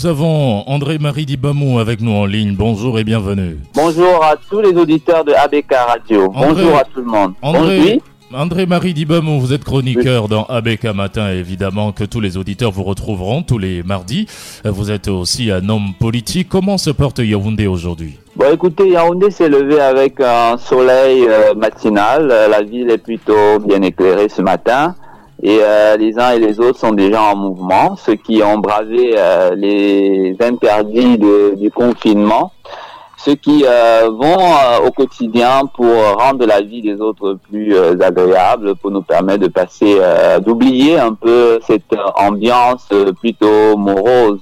nous avons André-Marie Dibamou avec nous en ligne. Bonjour et bienvenue. Bonjour à tous les auditeurs de ABK Radio. Bonjour à tout le monde. André, André-Marie Dibamou, vous êtes chroniqueur dans ABK Matin, évidemment que tous les auditeurs vous retrouveront tous les mardis. Vous êtes aussi un homme politique. Comment se porte Yaoundé aujourd'hui? Bon, écoutez, Yaoundé s'est levé avec un soleil euh, matinal. La ville est plutôt bien éclairée ce matin. Et euh, les uns et les autres sont déjà en mouvement, ceux qui ont bravé euh, les interdits du confinement ceux qui euh, vont euh, au quotidien pour rendre la vie des autres plus euh, agréable, pour nous permettre de passer, d'oublier un peu cette ambiance plutôt morose,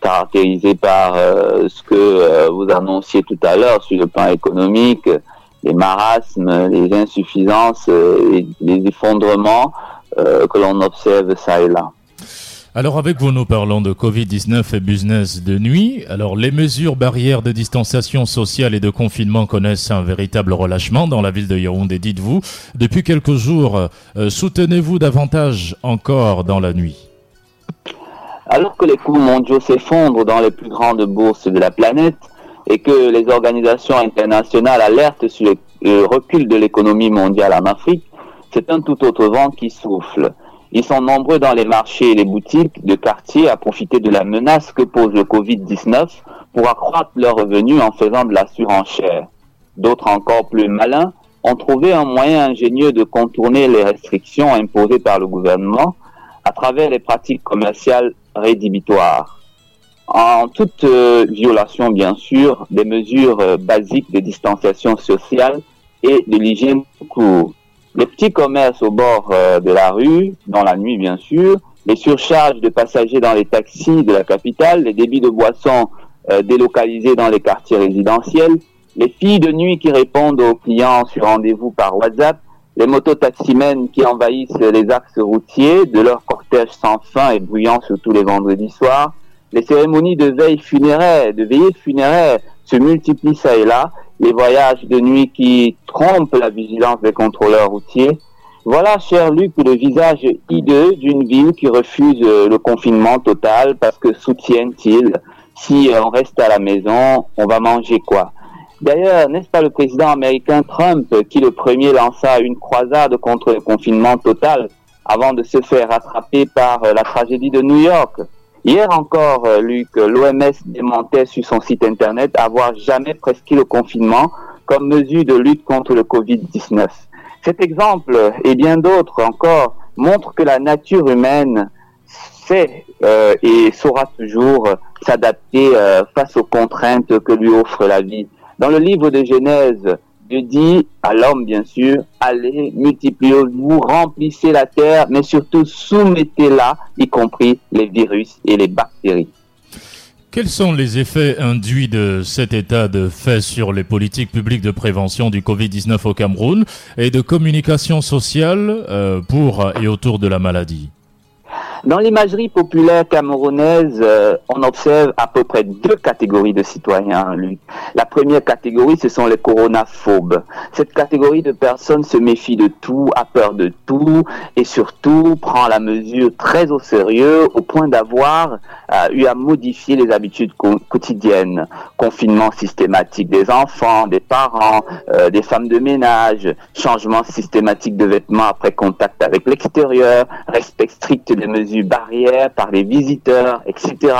caractérisée par ce que vous annonciez tout à l'heure sur le plan économique, les marasmes, les insuffisances, les effondrements que l'on observe ça et là. Alors avec vous, nous parlons de Covid-19 et business de nuit. Alors les mesures barrières de distanciation sociale et de confinement connaissent un véritable relâchement dans la ville de Yaoundé, dites-vous. Depuis quelques jours, euh, soutenez-vous davantage encore dans la nuit? Alors que les coûts mondiaux s'effondrent dans les plus grandes bourses de la planète et que les organisations internationales alertent sur le recul de l'économie mondiale en Afrique, c'est un tout autre vent qui souffle. Ils sont nombreux dans les marchés et les boutiques de quartier à profiter de la menace que pose le Covid-19 pour accroître leurs revenus en faisant de la surenchère. D'autres encore plus malins ont trouvé un moyen ingénieux de contourner les restrictions imposées par le gouvernement à travers les pratiques commerciales rédhibitoires. En toute euh, violation, bien sûr, des mesures euh, basiques de distanciation sociale et de l'hygiène court. Les petits commerces au bord euh, de la rue, dans la nuit bien sûr, les surcharges de passagers dans les taxis de la capitale, les débits de boissons euh, délocalisés dans les quartiers résidentiels, les filles de nuit qui répondent aux clients sur rendez-vous par WhatsApp, les mototaximens qui envahissent les axes routiers de leur cortège sans fin et bruyant sur tous les vendredis soirs, les cérémonies de veille funéraire, de veillée funéraire se multiplient ça et là, les voyages de nuit qui trompent la vigilance des contrôleurs routiers. Voilà, cher Luc, le visage hideux d'une ville qui refuse euh, le confinement total parce que soutiennent-ils, si euh, on reste à la maison, on va manger quoi? D'ailleurs, n'est-ce pas le président américain Trump qui le premier lança une croisade contre le confinement total avant de se faire rattraper par euh, la tragédie de New York? Hier encore, euh, Luc, l'OMS démentait sur son site internet avoir jamais prescrit le confinement comme mesure de lutte contre le Covid-19. Cet exemple et bien d'autres encore montrent que la nature humaine sait euh, et saura toujours s'adapter euh, face aux contraintes que lui offre la vie. Dans le livre de Genèse, Dieu dit à l'homme, bien sûr, allez, multipliez-vous, remplissez la terre, mais surtout soumettez-la, y compris les virus et les bactéries. Quels sont les effets induits de cet état de fait sur les politiques publiques de prévention du Covid-19 au Cameroun et de communication sociale euh, pour et autour de la maladie? Dans l'imagerie populaire camerounaise, euh, on observe à peu près deux catégories de citoyens. La première catégorie, ce sont les coronaphobes. Cette catégorie de personnes se méfie de tout, a peur de tout et surtout prend la mesure très au sérieux au point d'avoir euh, eu à modifier les habitudes quotidiennes. Confinement systématique des enfants, des parents, euh, des femmes de ménage, changement systématique de vêtements après contact avec l'extérieur, respect strict des mesures barrières par les visiteurs, etc.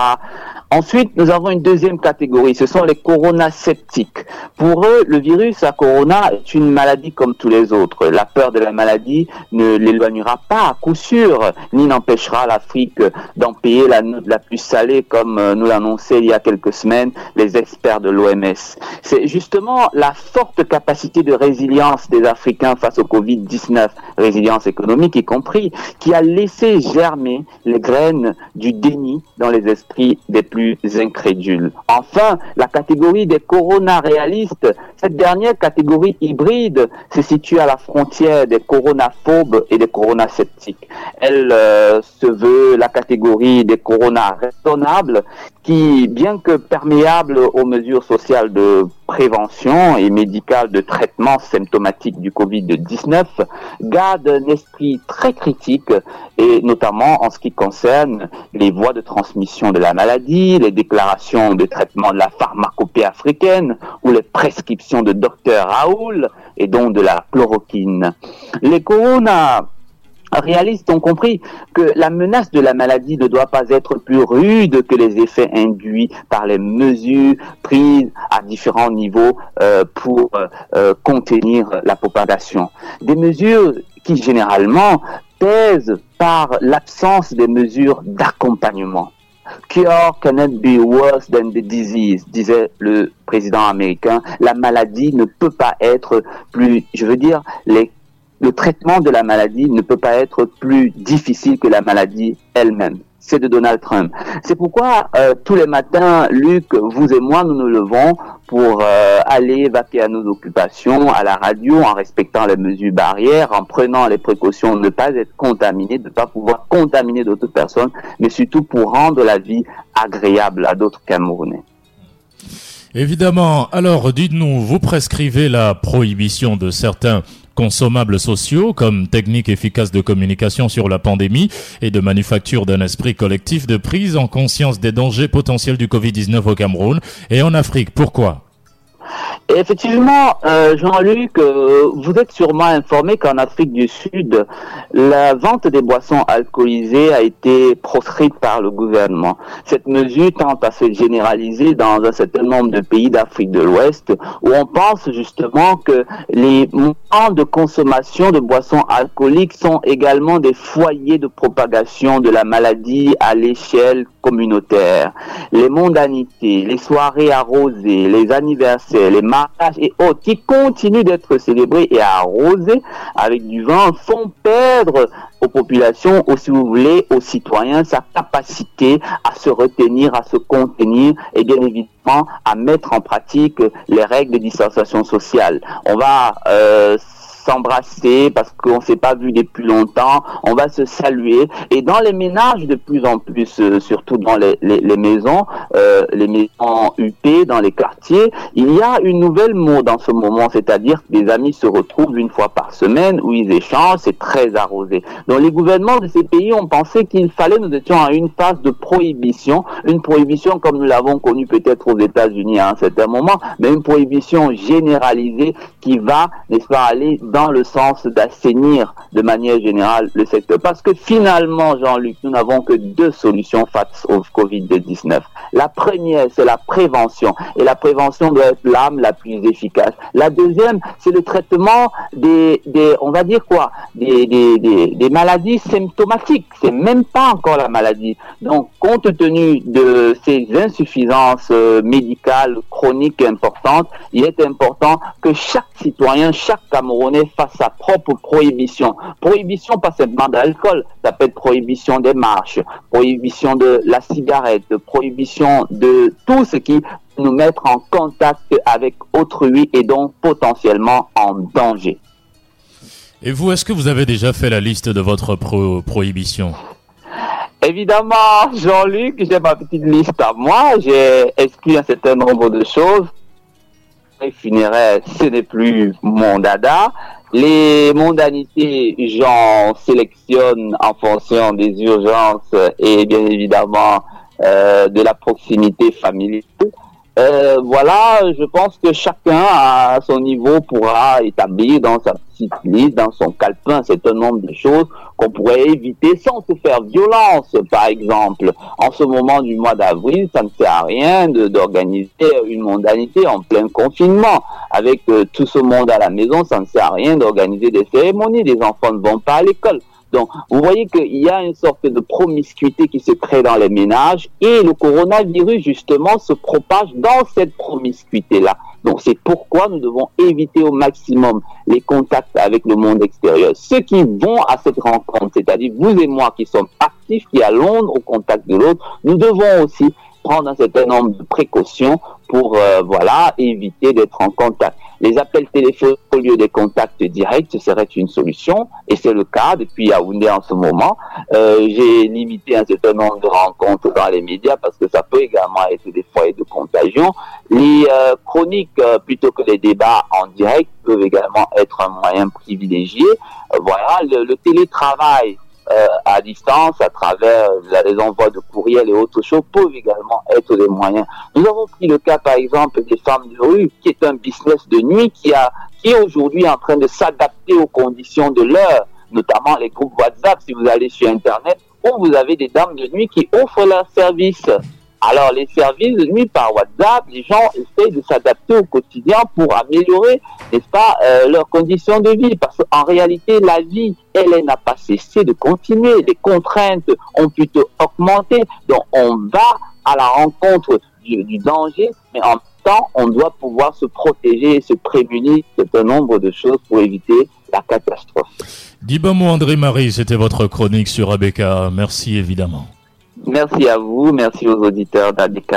Ensuite, nous avons une deuxième catégorie, ce sont les coronasceptiques. Pour eux, le virus à corona est une maladie comme tous les autres. La peur de la maladie ne l'éloignera pas à coup sûr, ni n'empêchera l'Afrique d'en payer la note la plus salée comme euh, nous l'annonçaient il y a quelques semaines les experts de l'OMS. C'est justement la forte capacité de résilience des Africains face au Covid-19, résilience économique y compris, qui a laissé germer les graines du déni dans les esprits des plus incrédules. Enfin, la catégorie des corona-réalistes, cette dernière catégorie hybride se situe à la frontière des coronaphobes et des coronasceptiques. Elle euh, se veut la catégorie des corona raisonnables qui, bien que perméables aux mesures sociales de prévention et médicale de traitement symptomatique du Covid-19 garde un esprit très critique et notamment en ce qui concerne les voies de transmission de la maladie, les déclarations de traitement de la pharmacopée africaine ou les prescriptions de docteur Raoul et donc de la chloroquine. Les corona réalistes ont compris que la menace de la maladie ne doit pas être plus rude que les effets induits par les mesures prises à différents niveaux euh, pour euh, euh, contenir la propagation. Des mesures qui généralement pèsent par l'absence des mesures d'accompagnement. Cure cannot be worse than the disease, disait le président américain. La maladie ne peut pas être plus, je veux dire, les le traitement de la maladie ne peut pas être plus difficile que la maladie elle-même. C'est de Donald Trump. C'est pourquoi euh, tous les matins, Luc, vous et moi, nous nous levons pour euh, aller vaquer à nos occupations à la radio en respectant les mesures barrières, en prenant les précautions de ne pas être contaminé, de ne pas pouvoir contaminer d'autres personnes, mais surtout pour rendre la vie agréable à d'autres Camerounais. Évidemment. Alors, dites-nous, vous prescrivez la prohibition de certains consommables sociaux comme technique efficace de communication sur la pandémie et de manufacture d'un esprit collectif de prise en conscience des dangers potentiels du Covid-19 au Cameroun et en Afrique. Pourquoi? Effectivement, euh, Jean-Luc, euh, vous êtes sûrement informé qu'en Afrique du Sud, la vente des boissons alcoolisées a été proscrite par le gouvernement. Cette mesure tente à se généraliser dans un certain nombre de pays d'Afrique de l'Ouest, où on pense justement que les mouvements de consommation de boissons alcooliques sont également des foyers de propagation de la maladie à l'échelle communautaire. Les mondanités, les soirées arrosées, les anniversaires, les mariages et autres qui continuent d'être célébrés et arrosés avec du vin font perdre aux populations, ou si vous voulez, aux citoyens, sa capacité à se retenir, à se contenir et bien évidemment à mettre en pratique les règles de distanciation sociale. On va euh, s'embrasser parce qu'on s'est pas vu depuis longtemps, on va se saluer. Et dans les ménages de plus en plus, euh, surtout dans les, les, maisons, euh, les maisons UP, dans les quartiers, il y a une nouvelle mode en ce moment, c'est-à-dire que des amis se retrouvent une fois par semaine où ils échangent, c'est très arrosé. Donc les gouvernements de ces pays ont pensé qu'il fallait, nous étions à une phase de prohibition, une prohibition comme nous l'avons connue peut-être aux États-Unis à un certain moment, mais une prohibition généralisée qui va, n'est-ce pas, aller dans le sens d'assainir de manière générale le secteur. Parce que finalement, Jean-Luc, nous n'avons que deux solutions face au Covid-19. La première, c'est la prévention. Et la prévention doit être l'âme la plus efficace. La deuxième, c'est le traitement des, des, on va dire quoi, des, des, des, maladies symptomatiques. C'est même pas encore la maladie. Donc, compte tenu de ces insuffisances euh, médicales chroniques importantes, il est important que chaque citoyen, chaque Camerounais fasse sa propre prohibition. Prohibition pas seulement d'alcool, ça peut être prohibition des marches, prohibition de la cigarette, prohibition de tout ce qui nous mettre en contact avec autrui et donc potentiellement en danger. Et vous, est-ce que vous avez déjà fait la liste de votre prohibition? Évidemment, Jean-Luc, j'ai ma petite liste à moi. J'ai exclu un certain nombre de choses. Les ce n'est plus mon dada. Les mondanités, j'en sélectionne en fonction des urgences et bien évidemment euh, de la proximité familiale. Euh, voilà, je pense que chacun à son niveau pourra établir dans sa petite liste, dans son calepin, un certain nombre de choses qu'on pourrait éviter sans se faire violence, par exemple. En ce moment du mois d'avril, ça ne sert à rien d'organiser une mondanité en plein confinement. Avec euh, tout ce monde à la maison, ça ne sert à rien d'organiser des cérémonies. Les enfants ne vont pas à l'école. Donc, vous voyez qu'il y a une sorte de promiscuité qui se crée dans les ménages et le coronavirus, justement, se propage dans cette promiscuité-là. Donc, c'est pourquoi nous devons éviter au maximum les contacts avec le monde extérieur. Ceux qui vont à cette rencontre, c'est-à-dire vous et moi qui sommes actifs, qui allons au contact de l'autre, nous devons aussi prendre un certain nombre de précautions pour, euh, voilà, éviter d'être en contact. Les appels téléphoniques au lieu des contacts directs serait une solution et c'est le cas depuis Yaoundé en ce moment. Euh, j'ai limité un certain nombre de rencontres dans les médias parce que ça peut également être des foyers de contagion. Les euh, chroniques euh, plutôt que les débats en direct peuvent également être un moyen privilégié. voilà, le télétravail euh, à distance à travers les envois de courriel et autres choses peuvent également être des moyens. Nous avons pris le cas par exemple des femmes de rue qui est un business de nuit qui a qui est aujourd'hui en train de s'adapter aux conditions de l'heure, notamment les groupes WhatsApp si vous allez sur internet où vous avez des dames de nuit qui offrent leurs services. Alors les services nuit par WhatsApp, les gens essayent de s'adapter au quotidien pour améliorer, n'est-ce pas, euh, leurs conditions de vie. Parce qu'en réalité, la vie, elle, n'a pas cessé de continuer. Les contraintes ont plutôt augmenté. Donc on va à la rencontre du, danger, mais en même temps, on doit pouvoir se protéger et se prémunir d'un nombre de choses pour éviter la catastrophe. Dis-moi, André Marie, c'était votre chronique sur ABK. Merci évidemment. Merci à vous, merci aux auditeurs d'ABK.